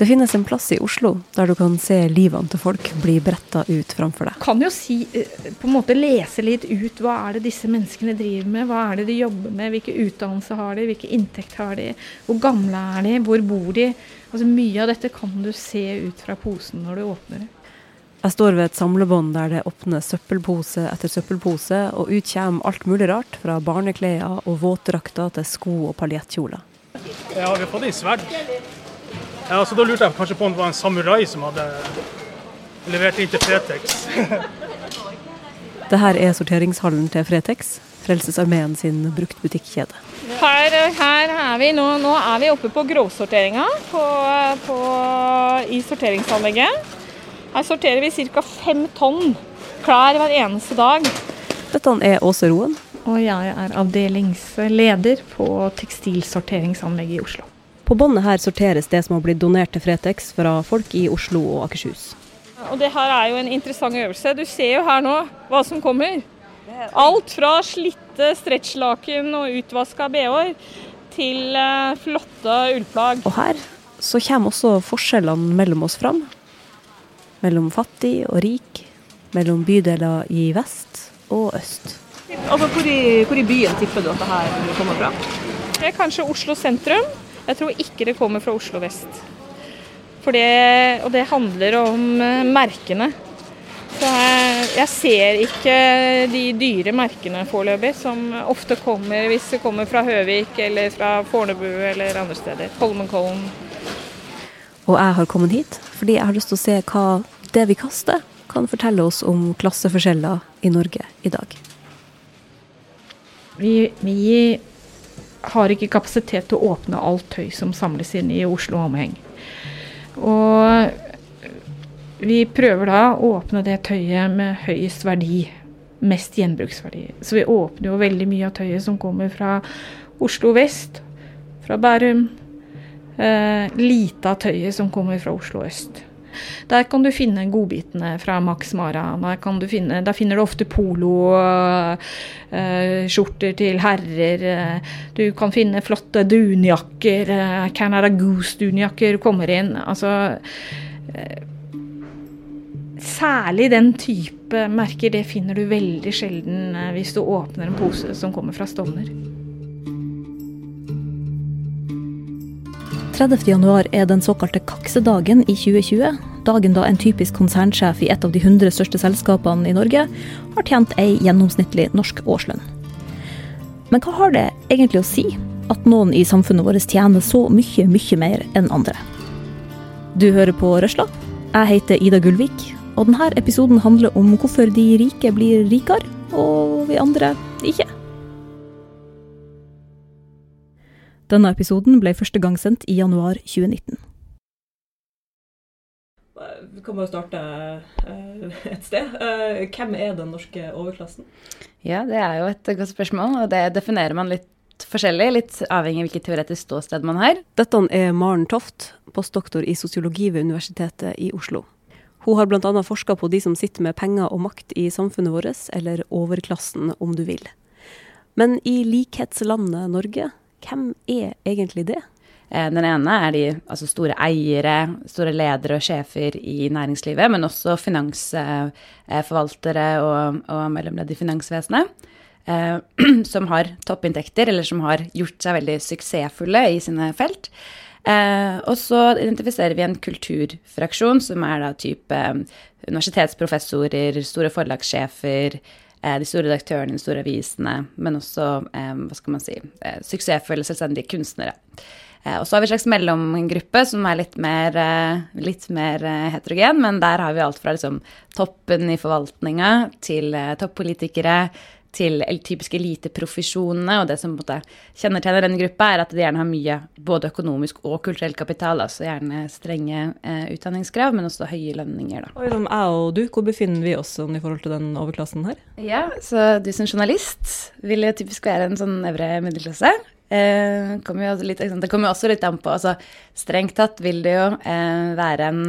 Det finnes en plass i Oslo der du kan se livene til folk bli bretta ut framfor deg. Kan jo si, eh, på en måte lese litt ut hva er det disse menneskene driver med, hva er det de jobber med, hvilke utdannelse har de, hvilke inntekt har de, hvor gamle er de, hvor bor de. Altså Mye av dette kan du se ut fra posen når du åpner det. Jeg står ved et samlebånd der det åpner søppelpose etter søppelpose, og ut kommer alt mulig rart, fra barneklær og våtdrakter til sko og paljettkjoler. Ja, vi har fått inn sverd. Ja, så Da lurte jeg kanskje på om det var en samurai som hadde levert inn til Fretex. det her er sorteringshallen til Fretex, Frelsesarmeen sin bruktbutikkjede. Her, her, er vi nå, nå er vi oppe på grovsorteringa på, på, i sorteringsanlegget. Her sorterer vi ca. fem tonn klær hver eneste dag. Dette er Åse Roen. Og jeg er avdelingsleder på tekstilsorteringsanlegget i Oslo. På båndet her sorteres det som har blitt donert til Fretex fra folk i Oslo og Akershus. Og det her er jo en interessant øvelse. Du ser jo her nå hva som kommer. Alt fra slitte stretchlaken og utvaska bh-er til eh, flotte ullplagg. Og her så kommer også forskjellene mellom oss fram mellom fattig og rik, mellom bydeler i vest og øst. Altså, hvor, i, hvor i byen tipper du at dette kommer fra? Det er kanskje Oslo sentrum. Jeg tror ikke det kommer fra Oslo vest. Det, og det handler om eh, merkene. Så jeg, jeg ser ikke de dyre merkene foreløpig, som ofte kommer hvis det kommer fra Høvik eller fra Fornebu eller andre steder. Holmenkollen. Og jeg har kommet hit fordi jeg har lyst til å se hva det vi kaster, kan fortelle oss om klasseforskjeller i Norge i dag. Vi, vi har ikke kapasitet til å åpne alt tøy som samles inn i Oslo omheng. Og vi prøver da å åpne det tøyet med høyest verdi, mest gjenbruksverdi. Så vi åpner jo veldig mye av tøyet som kommer fra Oslo vest, fra Bærum, Eh, lite av tøyet som kommer fra Oslo øst. Der kan du finne godbitene fra Max Mara. Der, finne, der finner du ofte poloskjorter uh, til herrer. Du kan finne flotte dunjakker. Uh, Canada Goose-dunjakker kommer inn. Altså uh, Særlig den type merker, det finner du veldig sjelden hvis du åpner en pose som kommer fra Stovner. 30.1 er den såkalte kaksedagen i 2020. Dagen da en typisk konsernsjef i et av de 100 største selskapene i Norge har tjent ei gjennomsnittlig norsk årslønn. Men hva har det egentlig å si at noen i samfunnet vårt tjener så mye, mye mer enn andre? Du hører på Røsla. Jeg heter Ida Gullvik, og denne episoden handler om hvorfor de rike blir rikere, og vi andre ikke. Denne episoden ble første gang sendt i januar 2019. Vi kan bare starte eh, et sted. Eh, hvem er den norske overklassen? Ja, det er jo et godt spørsmål, og det definerer man litt forskjellig, litt avhengig av hvilket teoretisk ståsted man har. Dette er Maren Toft, postdoktor i sosiologi ved Universitetet i Oslo. Hun har bl.a. forska på de som sitter med penger og makt i samfunnet vårt, eller overklassen om du vil. Men i likhetslandet Norge hvem er egentlig det? Eh, den ene er de altså store eiere, store ledere og sjefer i næringslivet, men også finansforvaltere og, og mellomledd i finansvesenet. Eh, som har toppinntekter, eller som har gjort seg veldig suksessfulle i sine felt. Eh, og så identifiserer vi en kulturfraksjon, som er da type universitetsprofessorer, store forlagssjefer, de store redaktørene, de store avisene, men også eh, hva skal man si, eh, suksessfulle, selvstendige kunstnere. Og så har vi en slags mellomgruppe som er litt mer, litt mer heterogen, men der har vi alt fra liksom, toppen i forvaltninga til toppolitikere til typiske eliteprofesjonene. Og det som kjennetegner denne gruppa, er at de gjerne har mye både økonomisk og kulturell kapital. Altså gjerne strenge eh, utdanningskrav, men også høye lønninger. Da. Og liksom jeg og du, hvor befinner vi oss sånn i forhold til den overklassen her? Ja, så du som journalist vil jo typisk være en sånn øvre middelklasse. Eh, kommer litt, det kommer jo også litt an på altså Strengt tatt vil det jo eh, være en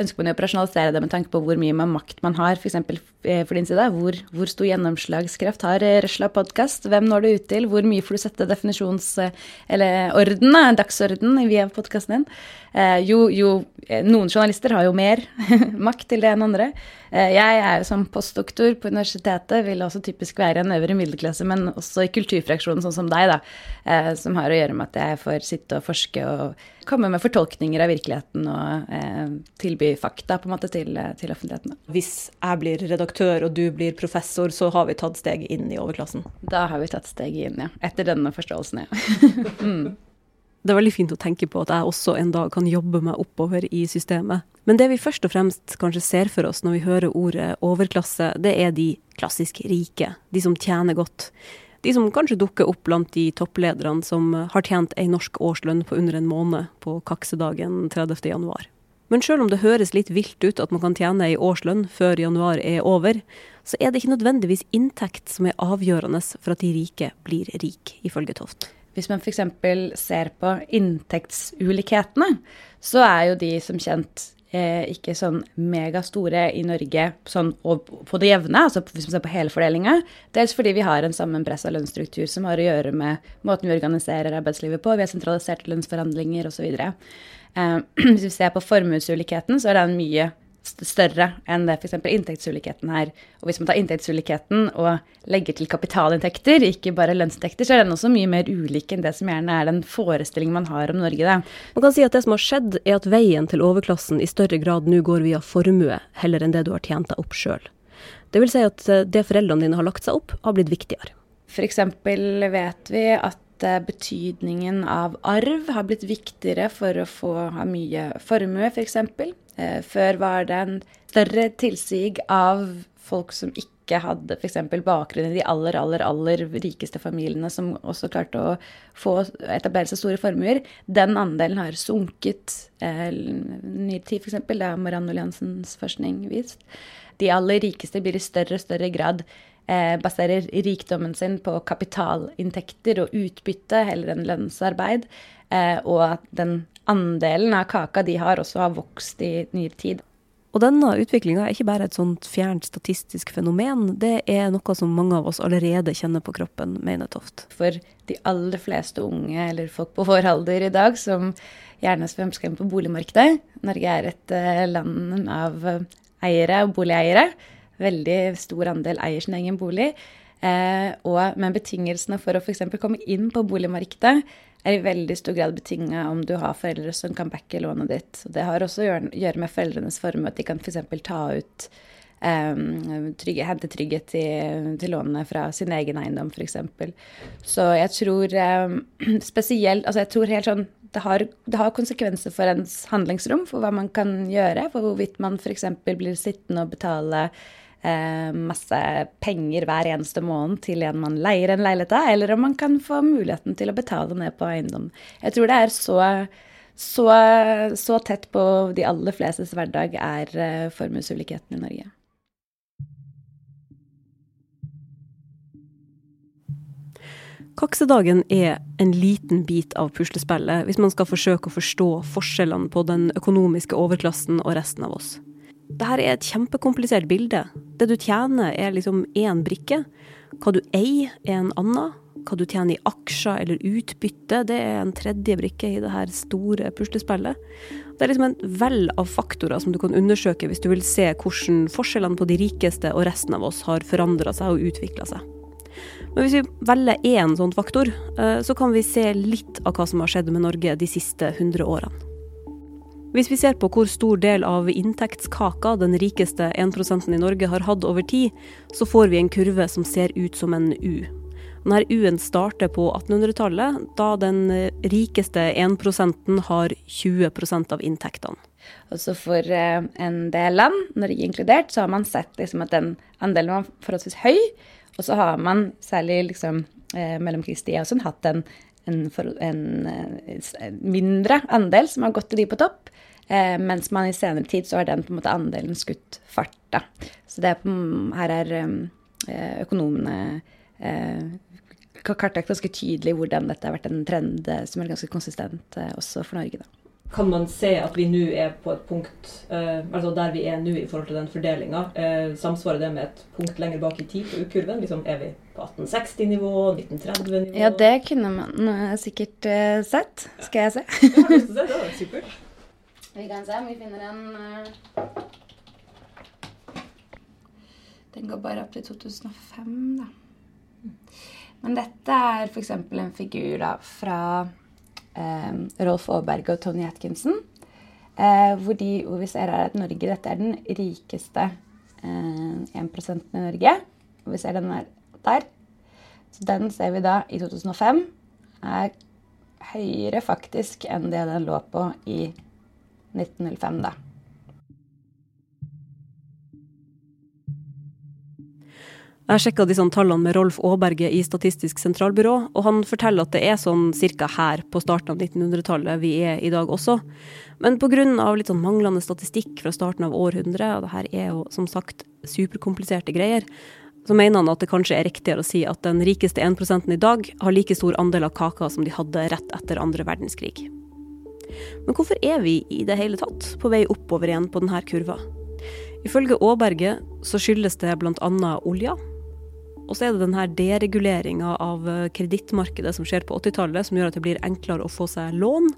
ønsker man å operasjonalisere det med tanke på hvor mye makt man har, f.eks. For, eh, for din side. Hvor, hvor stor gjennomslagskraft har Røsla podkast? Hvem når du ut til? Hvor mye får du sette definisjons- eller orden, dagsorden via podkasten din? Eh, jo, jo, noen journalister har jo mer makt til det enn andre. Jeg er jo som postdoktor på universitetet, vil også typisk være en øvre middelklasse, men også i kulturfraksjonen, sånn som deg, da. Som har å gjøre med at jeg får sitte og forske og komme med fortolkninger av virkeligheten og eh, tilby fakta på en måte til, til, offentligheten. Hvis jeg blir redaktør og du blir professor, så har vi tatt steget inn i overklassen? Da har vi tatt steget inn, ja. Etter denne forståelsen, ja. mm. Det er veldig fint å tenke på at jeg også en dag kan jobbe meg oppover i systemet. Men det vi først og fremst kanskje ser for oss når vi hører ordet overklasse, det er de klassisk rike. De som tjener godt. De som kanskje dukker opp blant de topplederne som har tjent ei norsk årslønn på under en måned på kaksedagen 30. januar. Men sjøl om det høres litt vilt ut at man kan tjene ei årslønn før januar er over, så er det ikke nødvendigvis inntekt som er avgjørende for at de rike blir rik, ifølge Toft. Hvis man f.eks. ser på inntektsulikhetene, så er jo de som kjent eh, ikke sånn megastore i Norge sånn på det jevne, altså hvis man ser på hele fordelinga. Dels fordi vi har en sammenpressa lønnsstruktur som har å gjøre med måten vi organiserer arbeidslivet på. Vi har sentraliserte lønnsforhandlinger osv. Eh, hvis vi ser på formuesulikheten, så er den mye større enn det f.eks. inntektsulikheten her. Og hvis man tar inntektsulikheten og legger til kapitalinntekter, ikke bare lønnsinntekter, så er den også mye mer ulik enn det som gjerne er den forestillingen man har om Norge. Da. Man kan si at det som har skjedd, er at veien til overklassen i større grad nå går via formue, heller enn det du har tjent deg opp sjøl. Det vil si at eh, det foreldrene dine har lagt seg opp, har blitt viktigere. F.eks. vet vi at eh, betydningen av arv har blitt viktigere for å få ha mye formue, f.eks. For før var det en større tilsig av folk som ikke hadde f.eks. bakgrunn i de aller, aller, aller rikeste familiene, som også klarte å få etablere seg store formuer. Den andelen har sunket eh, ny tid, f.eks. Det har Marianne Oliansens forskning vist. De aller rikeste blir i større og større grad eh, baserer rikdommen sin på kapitalinntekter og utbytte heller enn lønnsarbeid. Eh, og at den andelen av kaka de har, også har vokst i nyere tid. Og denne utviklinga er ikke bare et sånt fjernt statistisk fenomen, det er noe som mange av oss allerede kjenner på kroppen, mener Toft. For de aller fleste unge, eller folk på vår alder i dag, som gjerne svømmer inn på boligmarkedet Norge er et uh, land av eiere og boligeiere. Veldig stor andel eier sin egen bolig. Eh, og, men betingelsene for å f.eks. komme inn på boligmarkedet er i veldig stor grad betinga om du har foreldre som kan backe lånet ditt. Det har også å gjøre, gjøre med foreldrenes formue, at de kan f.eks. ta ut um, trygge, hente trygghet til, til lånene fra sin egen eiendom, f.eks. Så jeg tror um, spesielt Altså jeg tror helt sånn det har, det har, konsekvenser for ens handlingsrom, for hva man kan gjøre, for hvorvidt man f.eks. blir sittende og betale eh, masse penger hver eneste måned til en man leier en leilighet av, eller om man kan få muligheten til å betale ned på eiendom. Jeg tror det er så, så, så tett på de aller flestes hverdag er eh, formuesulikheten i Norge. Kaksedagen er en liten bit av puslespillet hvis man skal forsøke å forstå forskjellene på den økonomiske overklassen og resten av oss. Dette er et kjempekomplisert bilde. Det du tjener, er liksom én brikke. Hva du eier, er en annen. Hva du tjener i aksjer eller utbytte, det er en tredje brikke i det her store puslespillet. Det er liksom en vell av faktorer som du kan undersøke hvis du vil se hvordan forskjellene på de rikeste og resten av oss har forandra seg og utvikla seg. Men hvis vi velger én sånn faktor, eh, så kan vi se litt av hva som har skjedd med Norge de siste 100 årene. Hvis vi ser på hvor stor del av inntektskaka den rikeste 1% i Norge har hatt over tid, så får vi en kurve som ser ut som en U. Denne U-en starter på 1800-tallet, da den rikeste 1% har 20% av inntektene. Også for eh, en del land, Norge inkludert, så har man sett liksom at den andelen var forholdsvis høy. Og så har man, særlig liksom, eh, og sånn hatt en, en, en, en, eh, mindre andel som har gått til de på topp. Eh, mens man i senere tid så har den på en måte andelen skutt fart. Da. Så det er på, her er eh, økonomene eh, kartlagt ganske tydelig hvordan dette har vært en trend eh, som er ganske konsistent eh, også for Norge. Da. kan man se at vi nå er på et punkt eh, Altså der vi er nå i forhold til den fordelinga. Eh, samsvarer det med et punkt lenger bak i tid på ukurven? Liksom, er vi på 1860-nivå? 1930-nivå? Ja, det kunne man eh, sikkert eh, sett. Skal jeg se? Jeg har lyst til å se, det hadde vært supert. Vi kan se om vi finner en eh, Den går bare opp til 2005, da. Men dette er f.eks. en figur da, fra eh, Rolf Aaberge og Tony Atkinson. Eh, hvor, de, hvor vi ser her at Norge dette er den rikeste eh, 1 i Norge. Og vi ser den er der. Så den ser vi da i 2005 er høyere faktisk enn det den lå på i 1905, da. Jeg sjekka disse tallene med Rolf Aaberge i Statistisk sentralbyrå, og han forteller at det er sånn cirka her på starten av 1900-tallet vi er i dag også. Men pga. litt sånn manglende statistikk fra starten av århundret, og det her er jo som sagt superkompliserte greier, så mener han at det kanskje er riktigere å si at den rikeste 1 i dag har like stor andel av kaka som de hadde rett etter andre verdenskrig. Men hvorfor er vi i det hele tatt på vei oppover igjen på denne kurva? Ifølge Aaberge så skyldes det bl.a. olja, og så er det denne dereguleringa av kredittmarkedet som skjer på 80-tallet, som gjør at det blir enklere å få seg lån.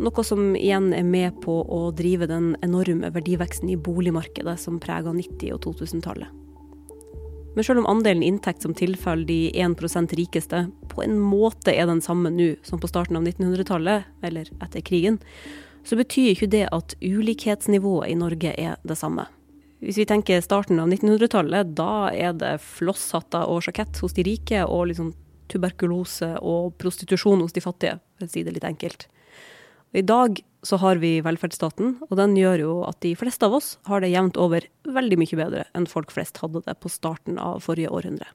Noe som igjen er med på å drive den enorme verdiveksten i boligmarkedet som prega 90- og 2000-tallet. Men selv om andelen inntekt som tilfaller de 1% rikeste på en måte er den samme nå som på starten av 1900-tallet, eller etter krigen, så betyr ikke det at ulikhetsnivået i Norge er det samme. Hvis vi tenker starten av 1900-tallet, da er det flosshatter og sjakett hos de rike, og liksom tuberkulose og prostitusjon hos de fattige, for å si det litt enkelt. Og I dag så har vi velferdsstaten, og den gjør jo at de fleste av oss har det jevnt over veldig mye bedre enn folk flest hadde det på starten av forrige århundre.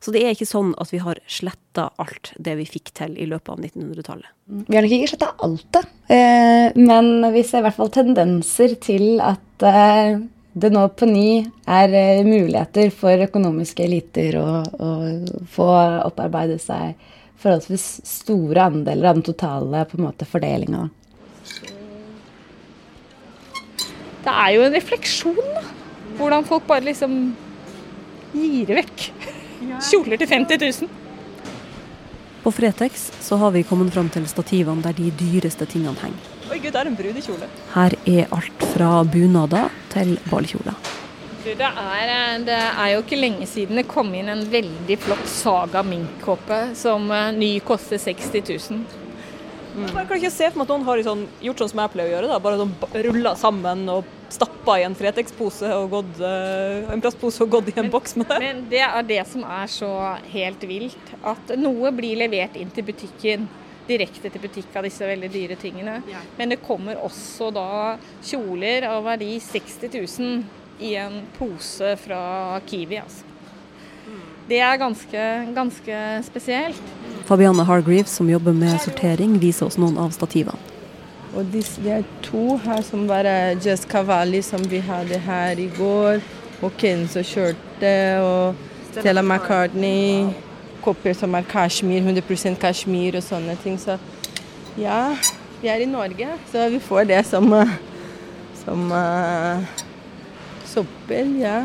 Så det er ikke sånn at vi har sletta alt det vi fikk til i løpet av 1900-tallet. Vi har nok ikke sletta alt det, eh, men vi ser i hvert fall tendenser til at eh, det nå på ny er eh, muligheter for økonomiske eliter å, å få opparbeide seg forholdsvis store andeler av den totale på en. Det er jo en refleksjon, da. Hvordan folk bare liksom gir vekk kjoler til 50 000. På Fretex så har vi kommet fram til stativene der de dyreste tingene henger. Oi gud, det er en brudekjole. Her er alt fra bunader til ballkjoler. Det, er, eh, det er jo ikke lenge siden det kom inn en veldig flott Saga minkkåpe som eh, ny koster 60 000. Jeg kan ikke se for meg at noen har sånn, gjort sånn som jeg pleier å gjøre. da, Bare sånn rulla sammen og stappa i en Fretex-pose og gått, uh, en plastpose og gått i en Men- boks med det. Men det er det som er så helt vilt. At noe blir levert inn til butikken. Direkte til butikk av disse veldig dyre tingene. Men det kommer også da kjoler av verdi 60 000 i en pose fra Kiwi. Altså. Det er ganske, ganske spesielt. Fabianne Hargreaves, som jobber med sortering, viser oss noen av stativene. Og det er to her som bare er Just Cavalli, som vi hadde her i går. Og Kenzo kjørte. og Stella McCartney. Kopper som er kasjmir, 100% kashmir og sånne ting. Så ja, vi er i Norge, så vi får det som, eh, som uh, soppel, ja.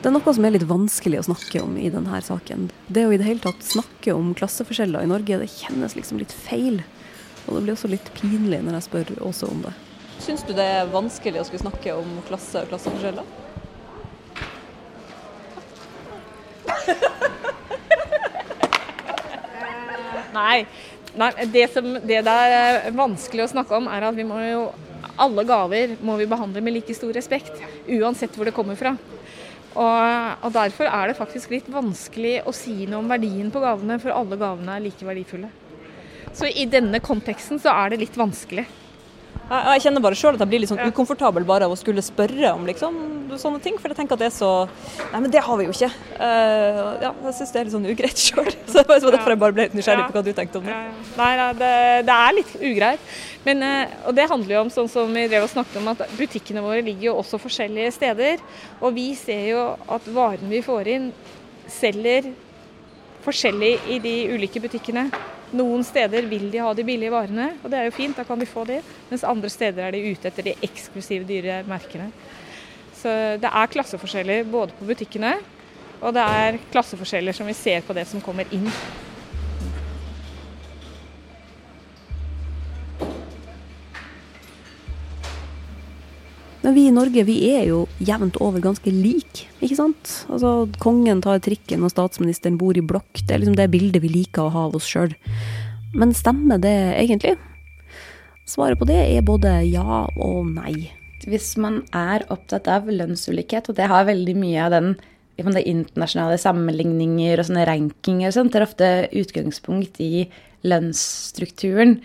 Det er noe som er litt vanskelig å snakke om i denne saken. Det å i det hele tatt snakke om klasseforskjeller i Norge, det kjennes liksom litt feil. Og det blir også litt pinlig når jeg spør også om det. Syns du det er vanskelig å skulle snakke om klasse og klasseforskjeller? Nei. Nei det, som, det der er vanskelig å snakke om, er at vi må jo alle gaver må vi behandle med like stor respekt, uansett hvor det kommer fra. Og, og Derfor er det faktisk litt vanskelig å si noe om verdien på gavene, for alle gavene er like verdifulle. Så i denne konteksten så er det litt vanskelig. Jeg, kjenner bare sjøl at jeg blir litt sånn ukomfortabel bare av å skulle spørre om liksom, sånne ting. For jeg tenker at det er så Nei, men det har vi jo ikke. Uh, ja, jeg syns det er litt sånn ugreit sjøl. Så det var derfor jeg bare ble litt nysgjerrig på hva du tenkte om det. Nei, nei det, det er litt ugreit. Men, eh, og det handler jo om sånn som vi drev og snakket om, at butikkene våre ligger jo også forskjellige steder. Og vi ser jo at varene vi får inn, selger forskjellig i de ulike butikkene. Noen steder vil de ha de billige varene, og det er jo fint, da kan de få det. Mens andre steder er de ute etter de eksklusive, dyre merkene. Så det er klasseforskjeller både på butikkene, og det er klasseforskjeller som vi ser på det som kommer inn. Men vi i Norge vi er jo jevnt over ganske like, ikke sant? Altså, Kongen tar trikken og statsministeren bor i blokk. Det er liksom det bildet vi liker å ha av oss sjøl. Men stemmer det egentlig? Svaret på det er både ja og nei. Hvis man er opptatt av lønnsulikhet, og det har veldig mye av den det internasjonale sammenligninger og sånne rankinger og sånt, er ofte utgangspunkt i lønnsstrukturen.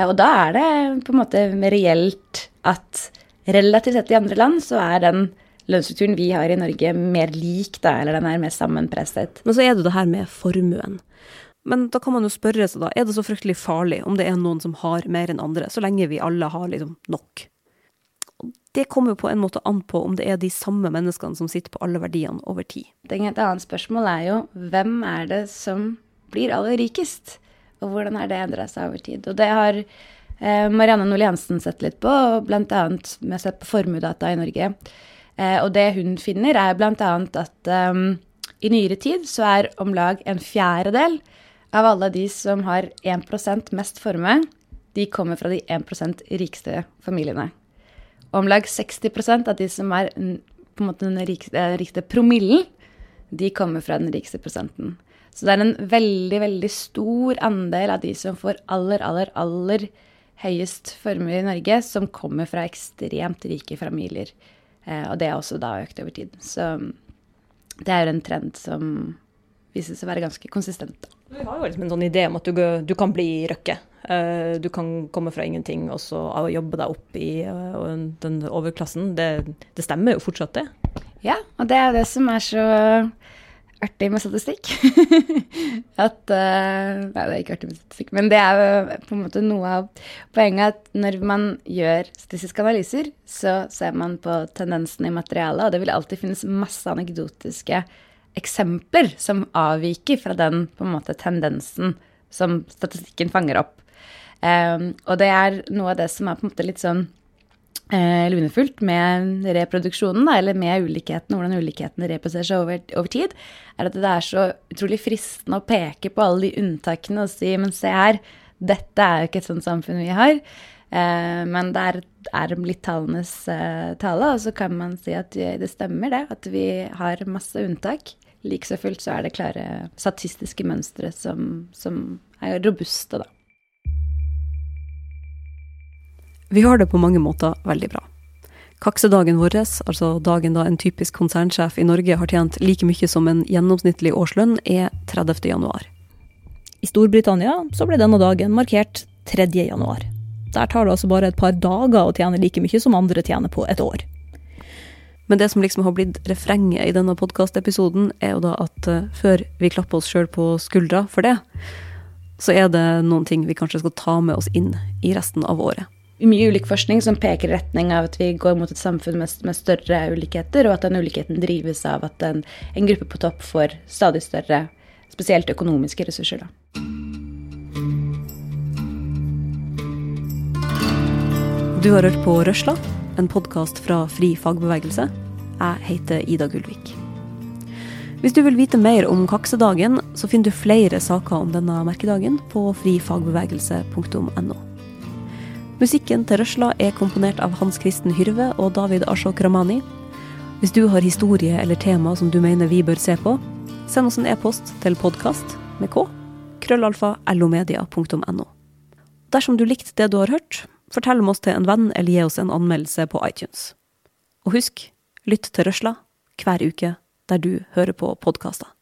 Og da er det på en måte reelt at relativt sett i andre land så er den lønnsstrukturen vi har i Norge, mer lik, da, eller den er mer sammenpresset. Men så er det det her med formuen. Men da kan man jo spørre seg, da, er det så fryktelig farlig om det er noen som har mer enn andre, så lenge vi alle har liksom nok? Det kommer jo på en måte an på om det er de samme menneskene som sitter på alle verdiene over tid. Et annet spørsmål er jo hvem er det som blir aller rikest? Og hvordan er det endra seg over tid? Og det har Marianne Nordli Jensen sett litt på, bl.a. med sett se på formuedata i Norge. Eh, og det hun finner, er bl.a. at um, i nyere tid så er om lag en fjerdedel av alle de som har 1% mest formue, de kommer fra de 1 rikeste familiene. Om lag 60% av de som er på en måte den rikeste, rikeste promillen, de kommer fra den rikeste prosenten. Så det er en veldig, veldig stor andel av de som får aller, aller, aller høyest formue i Norge, som kommer fra ekstremt rike familier. Eh, og det har også da økt over tid. Så det er jo en trend som viser seg å være ganske konsistent. Vi har jo liksom en sånn idé om at du, du kan bli Røkke. Uh, du kan komme fra ingenting og så jobbe deg opp i uh, den overklassen. Det, det, stemmer jo fortsatt, det. Ja, og det er det som er så artig med statistikk. at uh, Nei, det er ikke artig med statistikk, men det er jo på en måte noe av poenget at når man gjør statistiske analyser, så ser man på tendensen i materialet, og det vil alltid finnes masse anekdotiske eksempler som avviker fra den på en måte tendensen som statistikken fanger opp. Um, og det er noe av det som er på en måte litt sånn eh, lunefullt med reproduksjonen, da, eller med ulikhetene, hvordan ulikhetene reproduserer seg over, over, tid, er at det er så utrolig fristende å peke på alle de unntakene og si men se her, dette er jo ikke et sånt samfunn vi har. Eh, men det er, er litt tallenes eh, tale, og så kan man si at det stemmer, det. At vi har masse unntak. Like så fullt så er det klare statistiske mønstre som, som er robuste, da. Vi har det på mange måter veldig bra. Kaksedagen vår, altså dagen da en typisk konsernsjef i Norge har tjent like mye som en gjennomsnittlig årslønn, er 30. januar. I Storbritannia så ble denne dagen markert 3. januar. Der tar det altså bare et par dager å tjene like mye som andre tjener på et år. Men det som liksom har blitt refrenget i denne podkastepisoden, er jo da at uh, før vi klapper oss sjøl på skuldra for det, så er det noen ting vi kanskje skal ta med oss inn i resten av året mye ulik forskning som peker i retning av at vi går mot et samfunn med, med større ulikheter, og at den ulikheten drives av at en, en gruppe på topp får stadig større, spesielt økonomiske ressurser. Da. Du har hørt på Røsla, en podkast fra Fri fagbevegelse. Jeg heter Ida Gullvik. Hvis du vil vite mer om kaksedagen, så finner du flere saker om denne merkedagen på frifagbevegelse.no. Musikken til Røsla er komponert av Hans Kristen Hyrve og David Ashok Ramani. Hvis du har historie eller tema som du mener vi bør se på, send oss en e-post til podkast med k krøllalfa lomedia.no. Dersom du likte det du har hørt, fortell om oss til en venn eller gi oss en anmeldelse på iTunes. Og husk, lytt til Røsla hver uke der du hører på podkaster.